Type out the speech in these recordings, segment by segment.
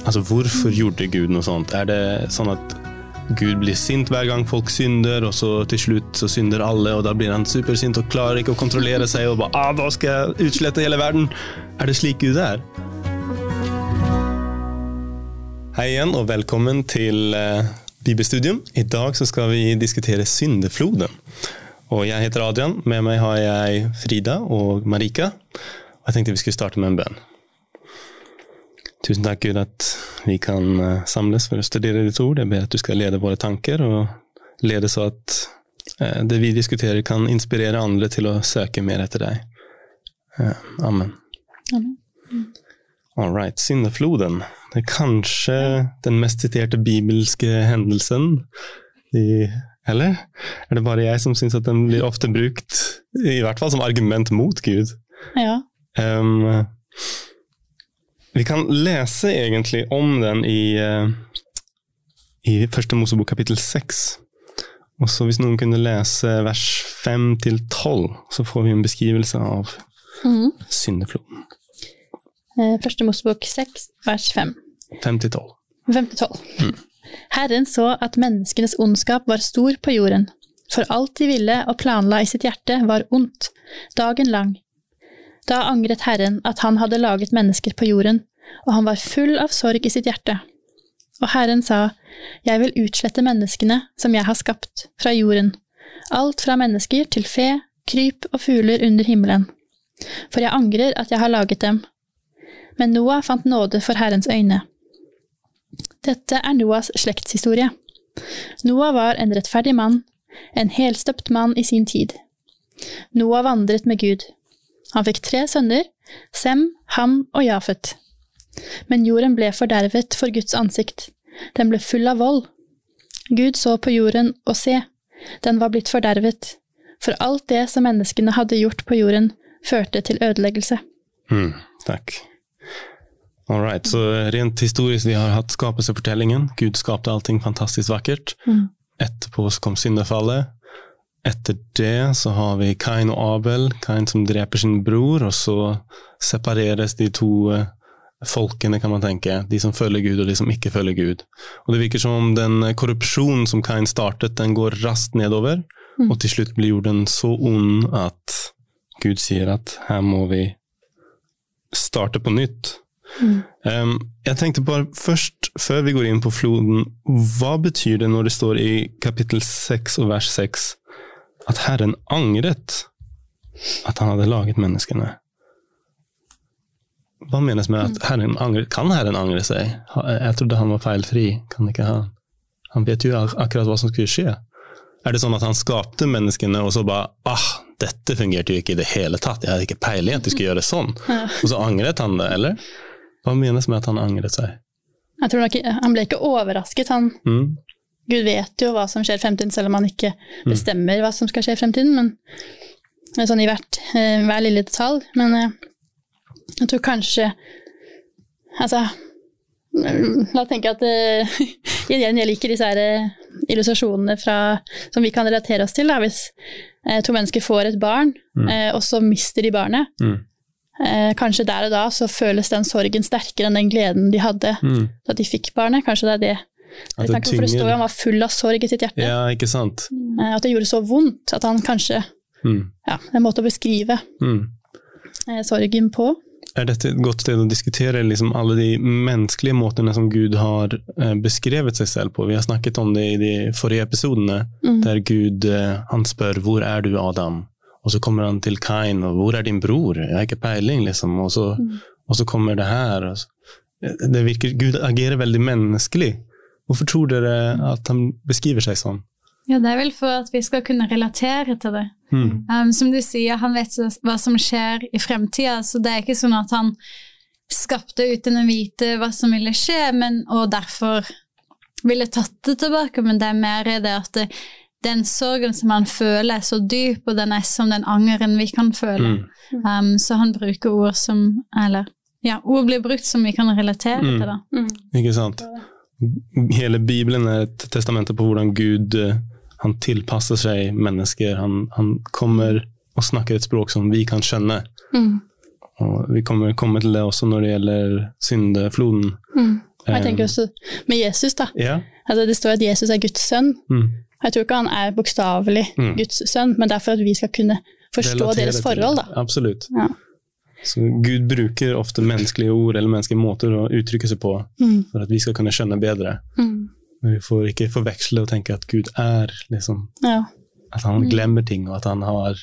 Altså, hvorfor gjorde Gud noe sånt? Er det sånn at Gud blir sint hver gang folk synder, og så til slutt så synder alle, og da blir han supersint og klarer ikke å kontrollere seg og bare ah, 'Da skal jeg utslette hele verden'? Er det slik Gud er? Hei igjen, og velkommen til uh, Bibelstudium. I dag så skal vi diskutere syndefloden. Og jeg heter Adrian. Med meg har jeg Frida og Marika. Og jeg tenkte vi skulle starte med en bønn. Tusen takk, Gud, at vi kan eh, samles for å studere ditt ord. Jeg ber at du skal lede våre tanker, og lede så at eh, det vi diskuterer, kan inspirere andre til å søke mer etter deg. Eh, amen. Amen. All right. Syndefloden. Det er kanskje den mest siterte bibelske hendelsen i Eller? Er det bare jeg som syns at den blir ofte brukt, i hvert fall som argument mot Gud? Ja. Um, vi kan lese egentlig om den i, uh, i første Mosebok kapittel seks. Og så hvis noen kunne lese vers fem til tolv, så får vi en beskrivelse av mm. syndefloden. Eh, Første Mosebok 6, vers 5. Fem til tolv. 5-12. Herren så at menneskenes ondskap var stor på jorden, for alt de ville og planla i sitt hjerte var ondt, dagen lang. Da angret Herren at han hadde laget mennesker på jorden, og han var full av sorg i sitt hjerte. Og Herren sa, Jeg vil utslette menneskene som jeg har skapt, fra jorden, alt fra mennesker til fe, kryp og fugler under himmelen. For jeg angrer at jeg har laget dem. Men Noah fant nåde for Herrens øyne. Dette er Noahs slektshistorie. Noah var en rettferdig mann, en helstøpt mann i sin tid. Noah vandret med Gud. Han fikk tre sønner, Sem, Ham og Jafet. Men jorden ble fordervet for Guds ansikt. Den ble full av vold. Gud så på jorden og se, den var blitt fordervet, for alt det som menneskene hadde gjort på jorden, førte til ødeleggelse. Mm, takk. All right, så rent historisk, vi har hatt skapelsefortellingen. Gud skapte allting fantastisk vakkert. Mm. Etterpå kom syndefallet. Etter det så har vi Kain og Abel. Kain som dreper sin bror, og så separeres de to eh, folkene, kan man tenke. De som følger Gud, og de som ikke følger Gud. Og det virker som om den korrupsjonen som Kain startet, den går raskt nedover, Mm. og til slutt blir jorden så ond at Gud sier at her må vi starte på nytt. Mm. Um, jeg tenkte bare først, før vi går inn på floden, hva betyr det når det står i kapittel 6 og vers 6 at Herren angret at han hadde laget menneskene? Hva menes med at Herren angret? Kan Herren angre seg? Jeg trodde han var feilfri. Kan ikke han? Han vet jo akkurat hva som skulle skje. Er det sånn at han skapte menneskene, og så bare ah, dette fungerte jo ikke i det hele tatt, jeg hadde ikke peiling at de skulle gjøre det sånn, og så angret han det, eller? Hva menes med at han angret seg? Jeg tror nok, Han ble ikke overrasket. Han, Mm? Gud vet jo hva som skjer i fremtiden, selv om han ikke bestemmer hva som skal skje i fremtiden. Men, sånn i hvert, eh, hver lille detalj. Men eh, jeg tror kanskje Altså mm, La oss tenke at eh, igjen, jeg liker disse her, illustrasjonene fra, som vi kan relatere oss til. Da. Hvis eh, to mennesker får et barn, eh, og så mister de barnet. Mm. Eh, kanskje der og da så føles den sorgen sterkere enn den gleden de hadde Mm. da de fikk barnet. Kanskje det er det. Det for det står jo han var full av sorg i sitt hjerte. Ja, ikke sant? Eh, At det gjorde så vondt at han kanskje Mm. Ja, er en måte å beskrive Mm. eh, sorgen på. Er dette et godt sted å diskutere liksom alle de menneskelige måtene som Gud har eh, beskrevet seg selv på? Vi har snakket om det i de forrige episodene, Mm. der Gud eh, han spør 'Hvor er du, Adam?' Og så kommer han til Kain og 'Hvor er din bror?' 'Jeg har ikke peiling', liksom. Og så, og så kommer det her. Det virker, Gud agerer veldig menneskelig. Hvorfor tror dere at han beskriver seg sånn? Ja, det er vel for at vi skal kunne relatere til det. Mm. Um, som du sier, han vet hva som skjer i fremtida, så det er ikke sånn at han skapte uten å vite hva som ville skje, men, og derfor ville tatt det tilbake, men det er mer det at det, den sorgen som han føler, er så dyp, og den er som den angeren vi kan føle. Mm. Um, så han bruker ord som Eller ja, ord blir brukt som vi kan relatere Mm. til, da. Ikke sant? Hele Bibelen er et testamente på hvordan Gud eh, han tilpasser seg mennesker. Han, han kommer og snakker et språk som vi kan skjønne. Mm. Og vi kommer komme til det også når det gjelder syndefloden. Mm. Jeg tenker Eh, også med Jesus, da. Yeah. Altså, det står at Jesus er Guds sønn. Mm. Jeg tror ikke han er bokstavelig Mm. Guds sønn, men det er for at vi skal kunne forstå Relatere deres forhold. Da. Absolutt. Ja. Så Gud bruker ofte menneskelige ord eller menneskelige måter å uttrykke seg på Mm. for at vi skal kunne skjønne bedre. Mm. Men vi får ikke forveksle og tenke at Gud er liksom Ja. At han Mm. glemmer ting, og at han har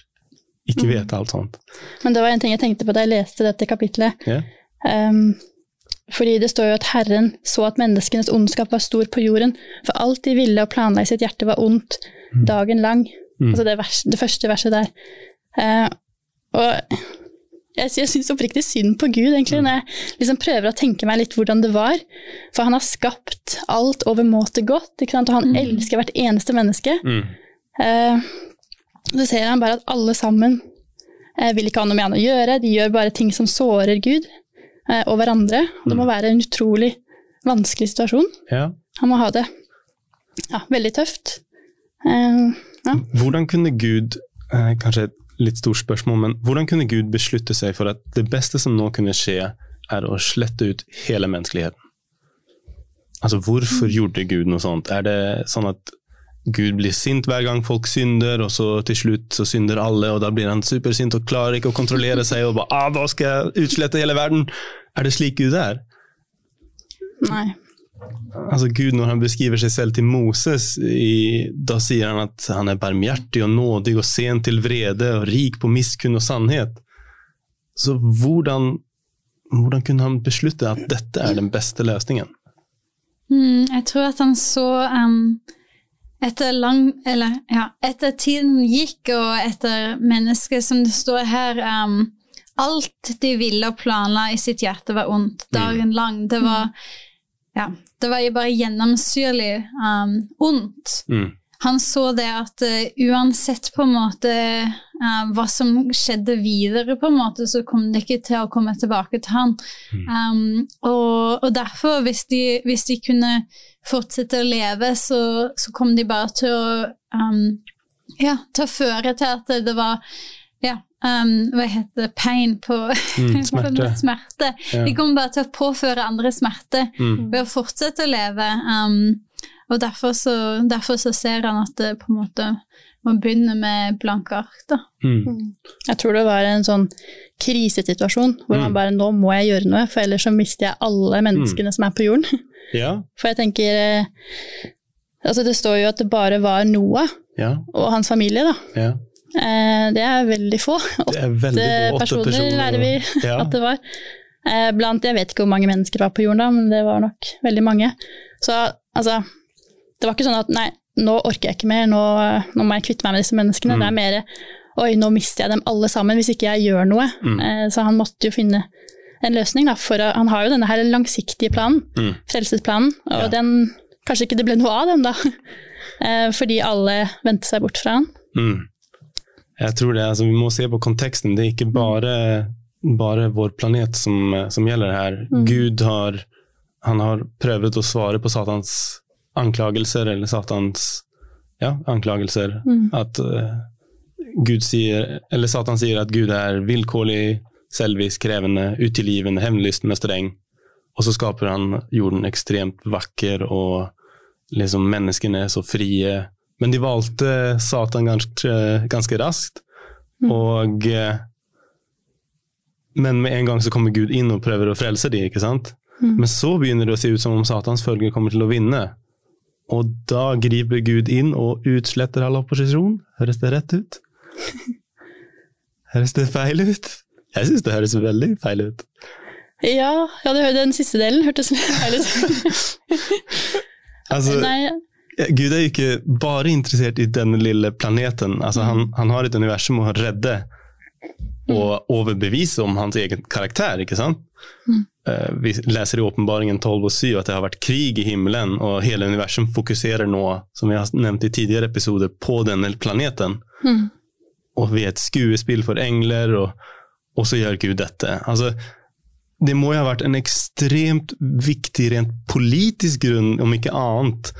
ikke Mm. vet alt sånt. Men det var en ting jeg tenkte på da jeg leste dette kapitlet. Yeah. Um, fordi det står jo at Herren så at menneskenes ondskap var stor på jorden, for alt de ville og planla i sitt hjerte var ondt Mm. dagen lang. Altså det, vers, det første verset der. Uh, og jeg, jeg syns oppriktig synd på Gud, egentlig, Mm. når jeg liksom prøver å tenke meg litt hvordan det var. For han har skapt alt overmåte godt, og han Mm. elsker hvert eneste menneske. Mm. Eh, så ser han bare at alle sammen eh, vil ikke ha noe med han å gjøre, de gjør bare ting som sårer Gud eh, og hverandre. Og det må Mm. være en utrolig vanskelig situasjon. Ja. Han må ha det ja, veldig tøft. Eh, ja. Hvordan kunne Gud eh, Kanskje litt stort spørsmål, men hvordan kunne Gud beslutte seg for at det beste som nå kunne skje, er å slette ut hele menneskeligheten? Altså, hvorfor gjorde Gud noe sånt? Er det sånn at Gud blir sint hver gang folk synder, og så til slutt så synder alle, og da blir han supersint og klarer ikke å kontrollere seg og bare ah, 'Da skal jeg utslette hele verden'? Er det slik Gud er? Nei. Altså Gud, når han beskriver seg selv til Moses, i, da sier han at han er barmhjertig og nådig og sen til vrede og rik på miskunn og sannhet. Så hvordan, hvordan kunne han beslutte at dette er den beste løsningen? Mm, jeg tror at han så um, etter lang Eller ja, etter tiden gikk, og etter mennesket, som det står her um, Alt de ville og planla i sitt hjerte, var ondt dagen lang. Det var ja, det var jo bare gjennomsyrlig um, ondt. Mm. Han så det at uh, uansett på en måte uh, hva som skjedde videre, på en måte, så kom det ikke til å komme tilbake til han. Um, og, og derfor, hvis de, hvis de kunne fortsette å leve, så, så kom de bare til å um, ja, å føre til at det var um, hva heter det, pain på Mm, smerte. smerte. Ja. De kommer bare til å påføre andre smerte Mm. ved å fortsette å leve. Um, og derfor så, derfor så ser han at det på en måte må begynne med blanke ark. Mm. Jeg tror det var en sånn krisesituasjon hvor Mm. man bare nå må jeg gjøre noe, for ellers så mister jeg alle menneskene som er på jorden. Ja, For jeg tenker eh, Altså det står jo at det bare var Noah ja, og hans familie, da. ja. Eh, det er veldig få. Det veldig Åtte få. Åtte personer, personer. lærer vi Ja. at det var. Eh, blant, jeg vet ikke hvor mange mennesker var på jorden da, men det var nok veldig mange. Så altså, det var ikke sånn at nei, nå orker jeg ikke mer, nå, nå må jeg kvitte meg med disse menneskene. Mm. Det er mer oi, nå mister jeg dem alle sammen hvis ikke jeg gjør noe. Mm. Eh, så han måtte jo finne en løsning, da, for han har jo denne her langsiktige planen, Mm. frelsesplanen, og Ja. den Kanskje ikke det ble noe av den, da. Fordi alle vendte seg bort fra han. Mm. Jeg tror det, altså, Vi må se på konteksten. Det er ikke bare, bare vår planet som, som gjelder her. Mm. Gud har, han har prøvd å svare på Satans anklagelser, eller Satans ja, anklagelser. Mm. At uh, Gud sier, eller Satan sier at Gud er vilkårlig, selvisk, krevende, utilgivende, hevnlysten og streng. Og så skaper han jorden ekstremt vakker, og liksom menneskene er så frie. Men de valgte Satan ganske, ganske raskt. Mm. Og eh, Men med en gang så kommer Gud inn og prøver å frelse dem, ikke sant? Mm. Men så begynner det å se ut som om Satans følge kommer til å vinne. Og da griper Gud inn og utsletter all opposisjon. Høres det rett ut? Høres det feil ut? Jeg syns det høres veldig feil ut. Ja, ja den siste delen hørtes feil ut. Altså, Nei, Gud er jo ikke bare interessert i denne lille planeten. Altså, han, han har et universum å redde og overbevise om hans egen karakter. ikke sant? Mm. Eh, vi leser i Åpenbaringen 12 og 7 at det har vært krig i himmelen, og hele universum fokuserer nå, som vi har nevnt i tidligere episoder, på denne planeten. mm. Og vi er et skuespill for engler, og, og så gjør Gud dette. Altså, det må jo ha vært en ekstremt viktig rent politisk grunn, om ikke annet,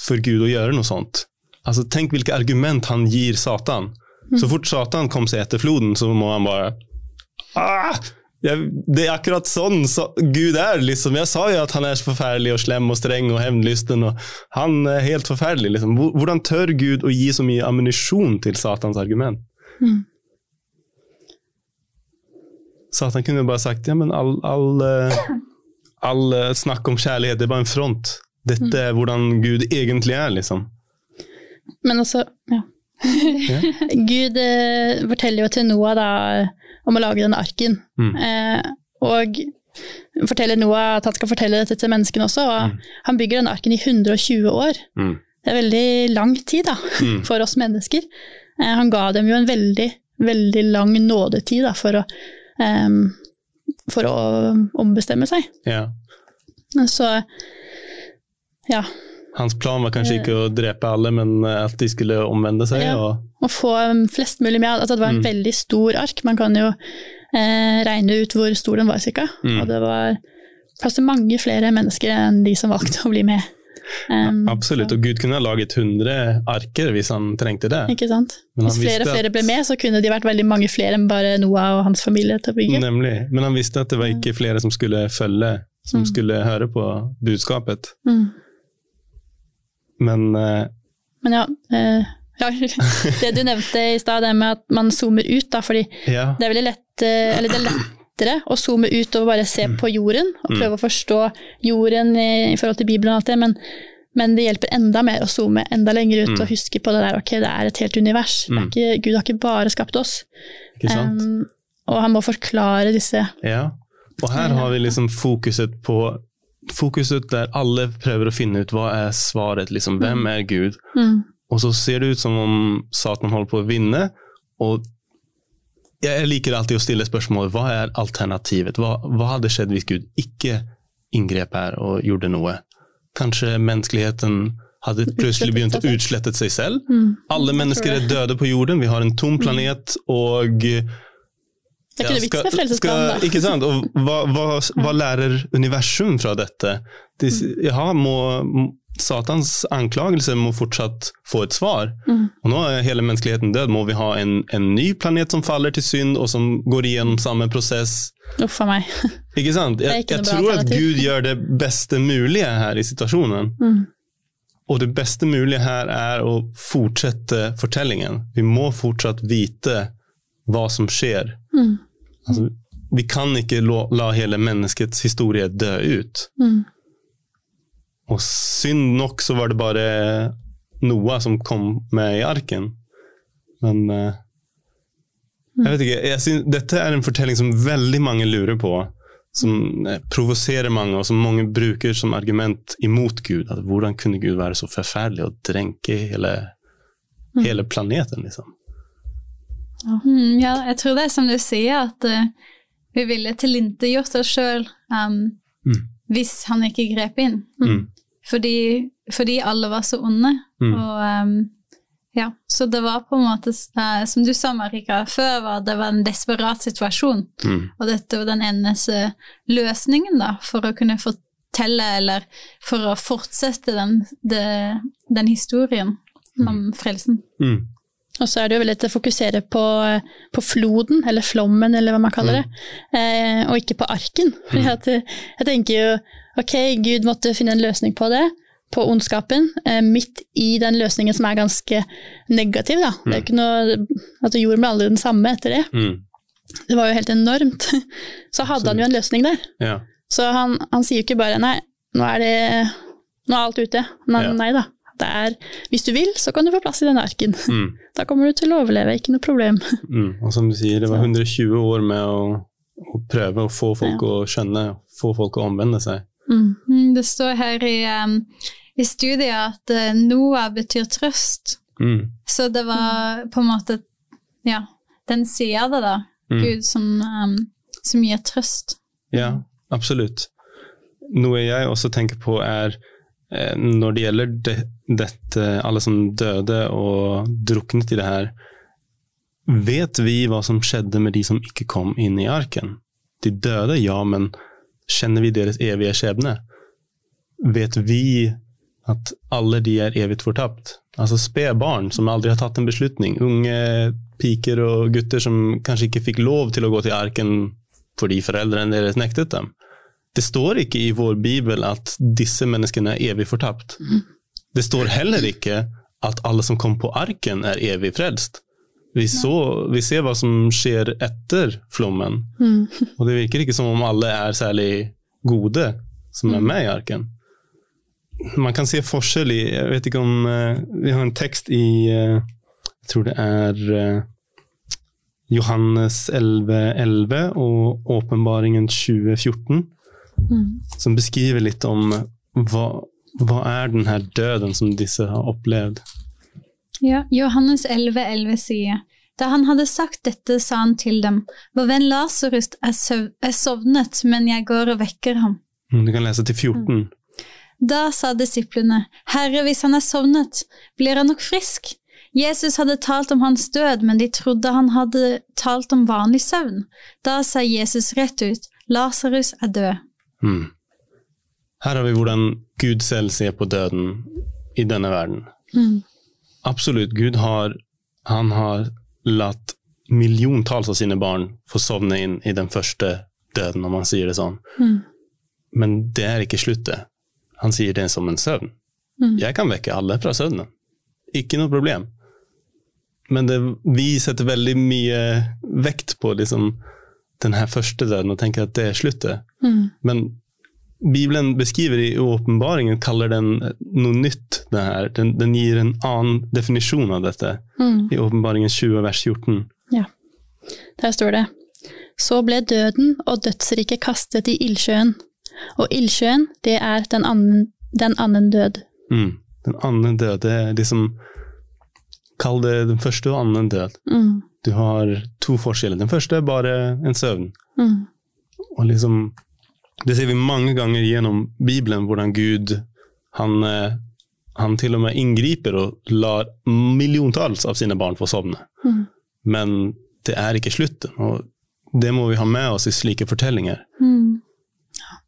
for Gud å gjøre noe sånt. Altså, tenk hvilke argument han gir Satan. Så fort Satan kom seg etter floden, så må han bare ah, jeg, det er akkurat sånn så Gud er. liksom. Jeg sa jo at han er så forferdelig og slem og streng og hevnlysten. og Han er helt forferdelig. liksom. Hvordan tør Gud å gi så mye ammunisjon til Satans argument? Mm. Satan kunne bare sagt ja, men all, all, all, all eh, snakk om kjærlighet det er bare en front. Dette er hvordan Gud egentlig er, liksom. Men også, ja. Gud eh, forteller jo til Noah da, om å lage denne arken. Mm. Eh, og forteller Noah at han skal fortelle dette til menneskene også. og mm. Han bygger denne arken i 120 år. Mm. Det er veldig lang tid da, mm. for oss mennesker. Eh, han ga dem jo en veldig, veldig lang nådetid da, for, å, eh, for å ombestemme seg. Ja. Så ja. Hans plan var kanskje ikke å drepe alle, men at de skulle omvende seg. Ja, og... og få flest mulig med. Altså, det var en mm. veldig stor ark. Man kan jo eh, regne ut hvor stor den var, cirka. Mm. Og det var plass til mange flere mennesker enn de som valgte å bli med. Um, ja, absolutt, og Gud kunne ha laget 100 arker hvis han trengte det. Ikke sant? Hvis flere og flere ble med, så kunne de vært veldig mange flere enn bare Noah og hans familie til å bygge. Nemlig, men han visste at det var ikke flere som skulle følge, som mm. skulle høre på budskapet. Mm. Men Men ja, uh, ja, Det du nevnte i stad, det med at man zoomer ut, da, fordi ja. det er veldig lett uh, Eller det er lettere å zoome ut og bare se mm. på jorden, og mm. prøve mm. å forstå jorden i, i, forhold til Bibelen og alt det, men, men det hjelper enda mer å zoome enda lenger ut mm. og huske på det der ok, det er et helt univers. Mm. Ikke, Gud har ikke bare skapt oss. Um, og han må forklare disse Ja, og her har vi liksom fokuset på fokuset der alle prøver å finne ut hva er svaret, liksom, hvem mm. er Gud? Mm. Og så ser det ut som om Satan holder på å vinne. og jeg liker alltid å stille spørsmålet hva er alternativet? Hva, hva hadde skjedd hvis Gud ikke inngrep her og gjorde noe? Kanskje menneskeligheten hadde plutselig begynt å utslette seg selv? Mm. Alle mennesker er døde på jorden, vi har en tom mm. planet, og det er ikke noe vits med frelsesplanen. Ikke sant? Og hva, hva, hva, lærer universum fra dette? De, ja, må, Satans anklagelse må fortsatt få et svar. Mm. Og nå er hele menneskeligheten død. Må vi ha en, en, ny planet som faller til synd, og som går igjennom samme prosess? Uff a meg. Ikke sant? Jeg, ikke jeg tror at Gud gjør det beste mulige her i situasjonen. Mm. Og det beste mulige her er å fortsette fortellingen. Vi må fortsatt vite hva som skjer. Mm. Altså, vi kan ikke la, hele menneskets historie dø ut. Mm. Og synd nok så var det bare Noah som kom med i arken. Men uh, jeg vet ikke, jeg synes, Dette er en fortelling som veldig mange lurer på. Som uh, provoserer mange, og som mange bruker som argument imot Gud. Hvordan kunne Gud være så forferdelig og drenke hele, mm. hele planeten? liksom? Mm, ja, jeg tror det er som du sier, at uh, vi ville tilintetgjort oss sjøl um, mm. hvis han ikke grep inn. Mm. Fordi, fordi, alle var så onde. Mm. Og um, ja, så det var på en måte, uh, som du sa, Marika, før var det var en desperat situasjon. Mm. Og dette var den eneste løsningen da, for å kunne fortelle, eller for å fortsette den, det, den historien om frelsen. Mm. Og så er det jo veldig å fokusere på, på, floden, eller flommen, eller hva man kaller det, mm. eh, og ikke på arken. Mm. Jeg, jeg tenker jo ok, Gud måtte finne en løsning på det, på ondskapen, eh, midt i den løsningen som er ganske negativ. Da. Det er ikke noe, altså Jorden ble aldri den samme etter det. Mm. Det var jo helt enormt. Så hadde han jo en løsning der. Ja. Så han, han, sier jo ikke bare nei, nå er, det, nå er alt ute. Nei, ja. nei da det er Hvis du vil, så kan du få plass i den arken. Mm. Da kommer du til å overleve, ikke noe problem. Mm. Og som du sier, det var 120 år med å, å prøve å få folk ja. å skjønne, få folk å omvende seg. Mm. mm det står her i, um, i studiet at uh, Noah betyr trøst. Mm. Så det var på en måte ja, den av det, da. Mm. Gud som, um, som gir trøst. Ja, absolutt. Noe jeg også tenker på, er Eh, når det gjelder det, dette, alle som døde og druknet i det her, vet vi hva som skjedde med de som ikke kom inn i arken? De døde, ja, men kjenner vi deres evige skjebne? Vet vi at alle de er evig fortapt? Altså spedbarn som aldri har tatt en beslutning, unge piker og gutter som kanskje ikke fikk lov til å gå til arken fordi foreldrene deres nektet dem. Det står ikke i vår bibel at disse menneskene er evig fortapt. Det står heller ikke at alle som kom på arken, er evig frelst. Vi, så, vi ser hva som skjer etter flommen, og det virker ikke som om alle er særlig gode som er med i arken. Man kan se forskjell i Jeg vet ikke om eh, Vi har en tekst i eh, Jeg tror det er eh, Johannes 11,11 og Åpenbaringen 2014, som beskriver litt om hva, hva er den her døden som disse har opplevd. Ja, Johannes 11, 11 sier Da han hadde sagt dette, sa han til dem, Vår venn Lasarus er, sovnet, men jeg går og vekker ham. Mm, Du kan lese til 14. Da sa disiplene, Herre, hvis han er sovnet, blir han nok frisk? Jesus hadde talt om hans død, men de trodde han hadde talt om vanlig søvn. Da sa Jesus rett ut, Lasarus er død. Mm. Her har vi hvordan Gud selv ser på døden i denne verden. Absolutt, Gud har, han har latt milliontalls av sine barn få sovne inn i den første døden, om man sier det sånn. Men det er ikke sluttet. Han sier det som en søvn. Jeg kan vekke alle fra søvnen. Ikke noe problem. Men det, vi setter veldig mye vekt på liksom, den her første døden og tenker at det er sluttet. Men Bibelen beskriver i åpenbaringen, kaller den noe nytt. Det. Den, den gir en annen definisjon av dette i åpenbaringen 20 vers 14. Ja. Der står det Så ble døden og dødsriket kastet i ildsjøen, og ildsjøen, det er den annen, den annen død. Mm. Den annen død, det er liksom Kall det den første og annen død. Mm. Du har to forskjeller. Den første er bare en søvn. Mm. Og liksom, det ser vi mange ganger gjennom Bibelen, hvordan Gud han, eh, han til og med inngriper og lar milliontalls av sine barn få sovne. Mm. Men det er ikke slutten. og Det må vi ha med oss i slike fortellinger. Mm.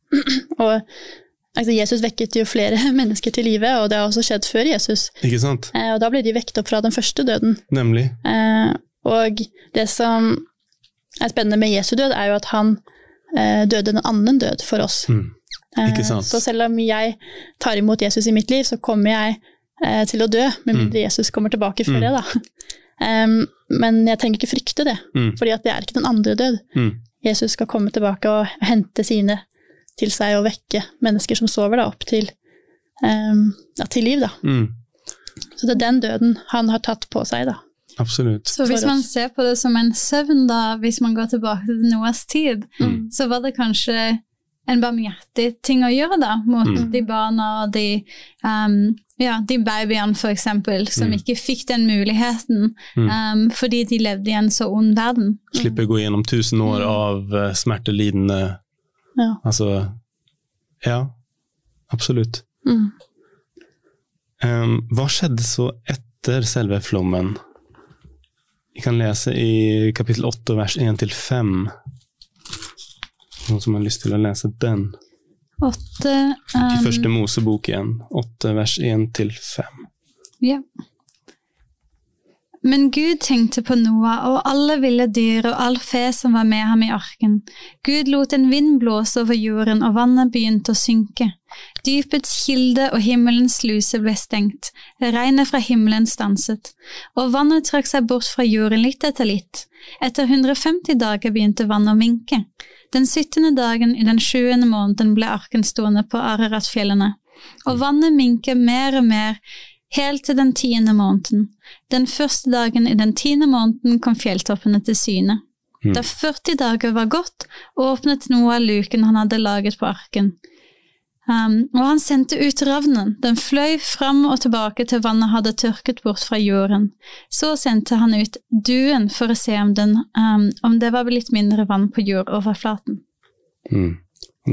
Og altså, Jesus vekket jo flere mennesker til live, og det har også skjedd før Jesus. Ikke sant? Eh, og da ble de vekket opp fra den første døden. Nemlig. Eh, og det som er spennende med Jesu død, er jo at han eh, døde en annen død for oss. Mm. Ikke Eh, sant. Så selv om jeg tar imot Jesus i mitt liv, så kommer jeg eh, til å dø, med Mm. Jesus kommer tilbake før Mm. det, da. Um, men jeg trenger ikke frykte det, Mm. fordi at det er ikke den andre død. Mm. Jesus skal komme tilbake og hente sine til seg og vekke mennesker som sover, da, opp til, um, ja, til liv. Da. Mm. Så det er den døden han har tatt på seg. Da. Absolutt. Så hvis man ser på det som en søvn, da, hvis man går tilbake til Noas tid, Mm. så var det kanskje en barmhjertig ting å gjøre da, mot Mm. de barna og de, um, ja, de babyene for eksempel, som Mm. ikke fikk den muligheten Mm. um, fordi de levde i en så ond verden. Slipper gå gjennom tusen år Mm. av uh, smertelidende Ja. Altså Ja, absolutt. Mm. Em, hva skjedde så etter selve flommen? Vi kan lese i kapittel 8, vers 1-5. Noen som har lyst til å lese den? Åtte I um, første Mosebok igjen. 8, vers 1-5. Ja. Men Gud tenkte på Noah og alle ville dyr og all fe som var med ham i arken. Gud lot en vind blåse over jorden, og vannet begynte å synke. Dypets kilde og himmelens sluse ble stengt, regnet fra himmelen stanset, og vannet trakk seg bort fra jorden litt etter litt. Etter 150 dager begynte vannet å minke. Den syttende dagen i den sjuende måneden ble arken stående på Araratfjellene, og vannet minket mer og mer helt til den tiende måneden. Den første dagen i den tiende måneden kom fjelltoppene til syne. Mm. Da 40 dager var gått, åpnet Noah luken han hadde laget på arken. Um, og han sendte ut ravnen, den fløy fram og tilbake til vannet hadde tørket bort fra jorden. Så sendte han ut duen for å se om, den, um, om det var blitt mindre vann på jordoverflaten. Mm.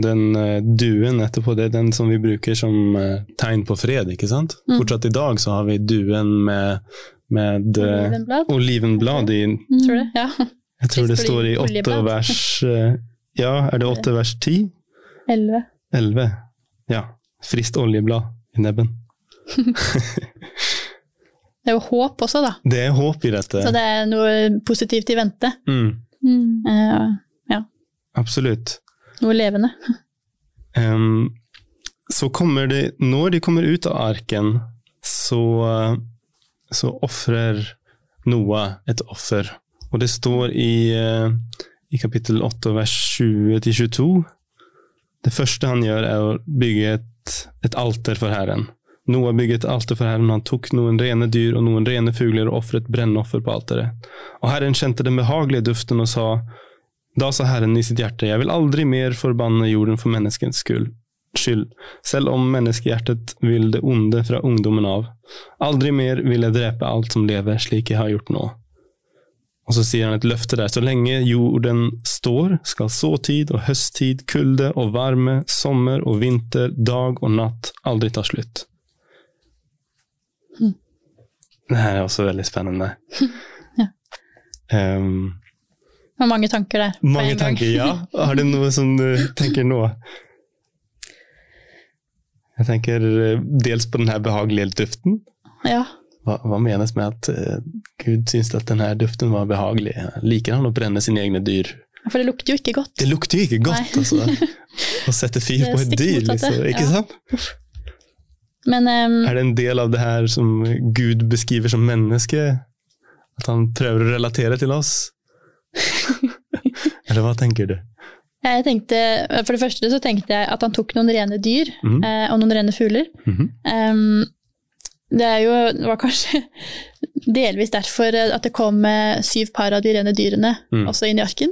Den uh, duen etterpå, det er den som vi bruker som uh, tegn på fred, ikke sant? Mm. Fortsatt i dag så har vi duen med, med uh, Olivenblad, olivenblad i tror du? Ja. Jeg tror det står i åtte vers Ja, er det åtte vers ti? Elleve. Elleve. Ja. Frist oljeblad i nebben. Det er jo håp også, da. Det er håp i dette. Så det er noe positivt i vente. Mm. Mm. Eh, ja. absolut. Noe levende. Um, så kommer de når de kommer ut av arken, så, så offrer Noah et offer. Og det står i, eh, i kapittel 8, vers 20-22. Det første han gjør, er å bygge et, et alter for Herren. Noah bygget et alter for Herren, han tok noen rene dyr og noen rene fugler og ofret brennoffer på alteret. Og Herren kjente den behagelige duften og sa, da sa Herren i sitt hjerte, jeg vil aldri mer forbanne jorden for menneskets skyld, selv om menneskehjertet vil det onde fra ungdommen av. Aldri mer vil jeg drepe alt som lever, slik jeg har gjort nå. Og så sier han et løfte der, så lenge jorden står, skal såtid og høsttid, kulde og varme, sommer og vinter, dag og natt aldri ta slutt. Det her er også veldig spennende. Ja. Ehm, Og mange tanker der. mange tanker, ja. Har du noe som du tenker nå? Jeg tenker eh, dels på den her behagelige duften. Ja. Hva, hva menes med at eh, Gud syntes at den her duften var behagelig? Liker han å brenne sine egne dyr? For det lukter jo ikke godt. Det lukter jo ikke godt, Nei. altså. Å sette fyr på et dyr, liksom. Ikke ja. sant? Men um, Er det en del av det her som Gud beskriver som menneske? At han prøver å relatere til oss? Eller hva tenker du? jeg tenkte, for det første så tenkte jeg at han tok noen rene dyr mm. eh, og noen rene fugler. Mm -hmm. um, det er jo, det var kanskje delvis derfor at det kom eh, syv par av de rene dyrene Mm. også inn i arken.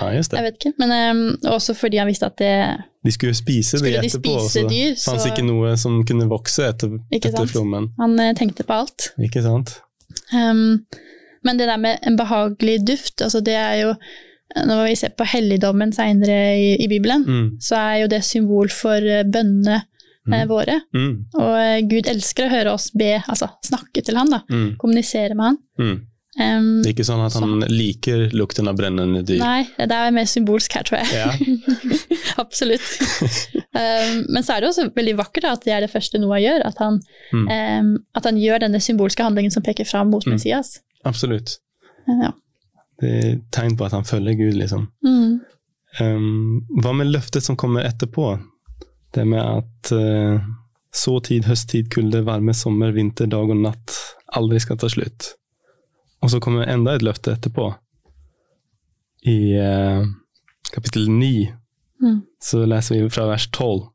Ja, just Jeg vet ikke. Men um, også fordi han visste at det De skulle jo spise Skulle det de etterpå, spise så dyr, så- ikke noe som kunne vokse etter, etter flommen. Han eh, tenkte på alt. Ikke sant? Ehm, men det der med en behagelig duft, altså det er jo Når vi ser på helligdommen seinere i, i Bibelen, Mm. så er jo det symbol for eh, bønnene eh, Mm. våre. Mm. Og eh, Gud elsker å høre oss be, altså snakke til han, da. Mm. Kommunisere med han. Mm. Ehm, Det er ikke sånn at han liker lukten av brennende dyr. nei, det er mer symbolsk her, tror jeg. Ja. Absolutt. um, men så er det også veldig vakkert da, at det er det første Noah gjør. At han, Mm. um, at han gjør denne symbolske handlingen som peker fram mot Mm. Messias. Absolutt. Ja. Det er tegn på at han følger Gud, liksom. Mm. Um, hva med løftet som kommer etterpå? Det med at uh, så tid, høsttid, kulde, varme, sommer, vinter, dag og natt aldri skal ta slutt. Og så kommer enda et løfte etterpå. I uh, kapittel 9 Mm. så leser vi fra vers 12.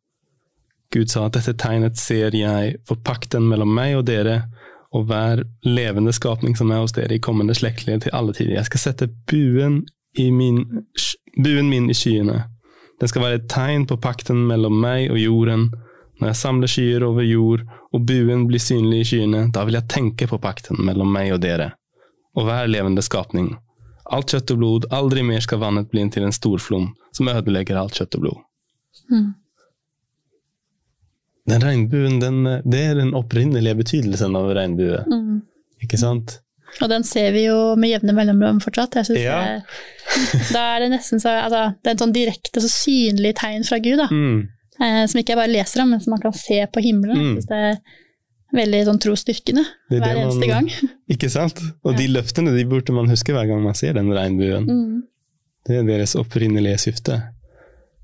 Gud sa at dette tegnet ser jeg for pakten mellom meg og dere og hver levende skapning som er hos dere i kommende slektlige til alle tider. Jeg skal sette buen, min, buen min i skyene. Den skal være et tegn på pakten mellom meg og jorden. Når jeg samler skyer over jord og buen blir synlig i skyene, da vil jeg tenke på pakten mellom meg og dere og hver levende skapning. Alt kjøtt og blod, aldri mer skal vannet bli til en storflom som ødelegger alt kjøtt og blod. Mm. Den regnbuen, den, det er den opprinnelige betydelsen av regnbue, Mm. ikke sant? Og den ser vi jo med jevne mellomrom fortsatt. Jeg synes Ja. det, da er det nesten så altså, Det er et sånn direkte, så synlig tegn fra Gud, da. Mm. Eh, som ikke jeg bare leser om, men som man kan se på himmelen. Mm. Jeg synes det er veldig sånn trosstyrkende er hver man- eneste gang. Ikke sant? Og de løftene de burde man huske hver gang man ser den regnbuen. Mm. Det er deres opprinnelige syfte.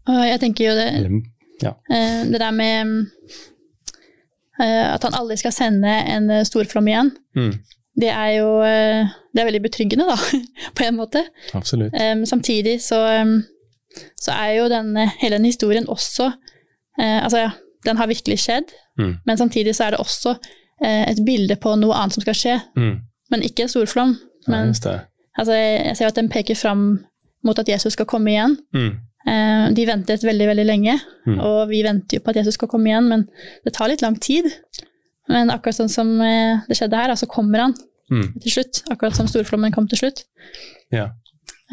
Og jeg tenker jo det, ja. eh, det der med eh, at han aldri skal sende en eh, storflom igjen, Mm. det er jo det er veldig betryggende, da, på en måte. Absolutt. Samtidig så, så er jo denne, hele den historien også Altså, ja, den har virkelig skjedd, Mm. men samtidig så er det også et bilde på noe annet som skal skje. Mm. Men ikke en storflom. Men ja, altså, jeg, jeg ser at den peker fram mot at Jesus skal komme igjen. Mm. Eh, de ventet veldig, veldig lenge, Mm. og vi venter jo på at Jesus skal komme igjen, men det tar litt lang tid. Men akkurat sånn som eh, det skjedde her, så så kommer han Mm. til slutt. Akkurat som storflommen kom til slutt. Ja.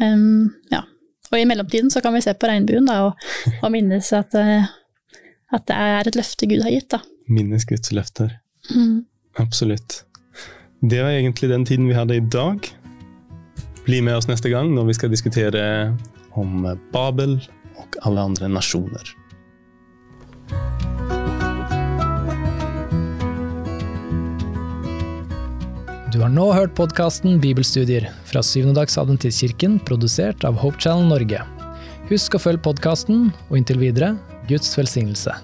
Um, ja. Og i mellomtiden så kan vi se på regnbuen da, og, og minnes at, eh, at det er et løfte Gud har gitt. Da. Minnes Guds løfter. Absolutt. Det var egentlig den tiden vi hadde i dag. Bli med oss neste gang når vi skal diskutere om Babel og alle andre nasjoner. Du har nå hørt podkasten Bibelstudier fra Syvendedagsadventistkirken, produsert av Hope Channel Norge. Husk å følge podkasten, og inntil videre Guds velsignelse.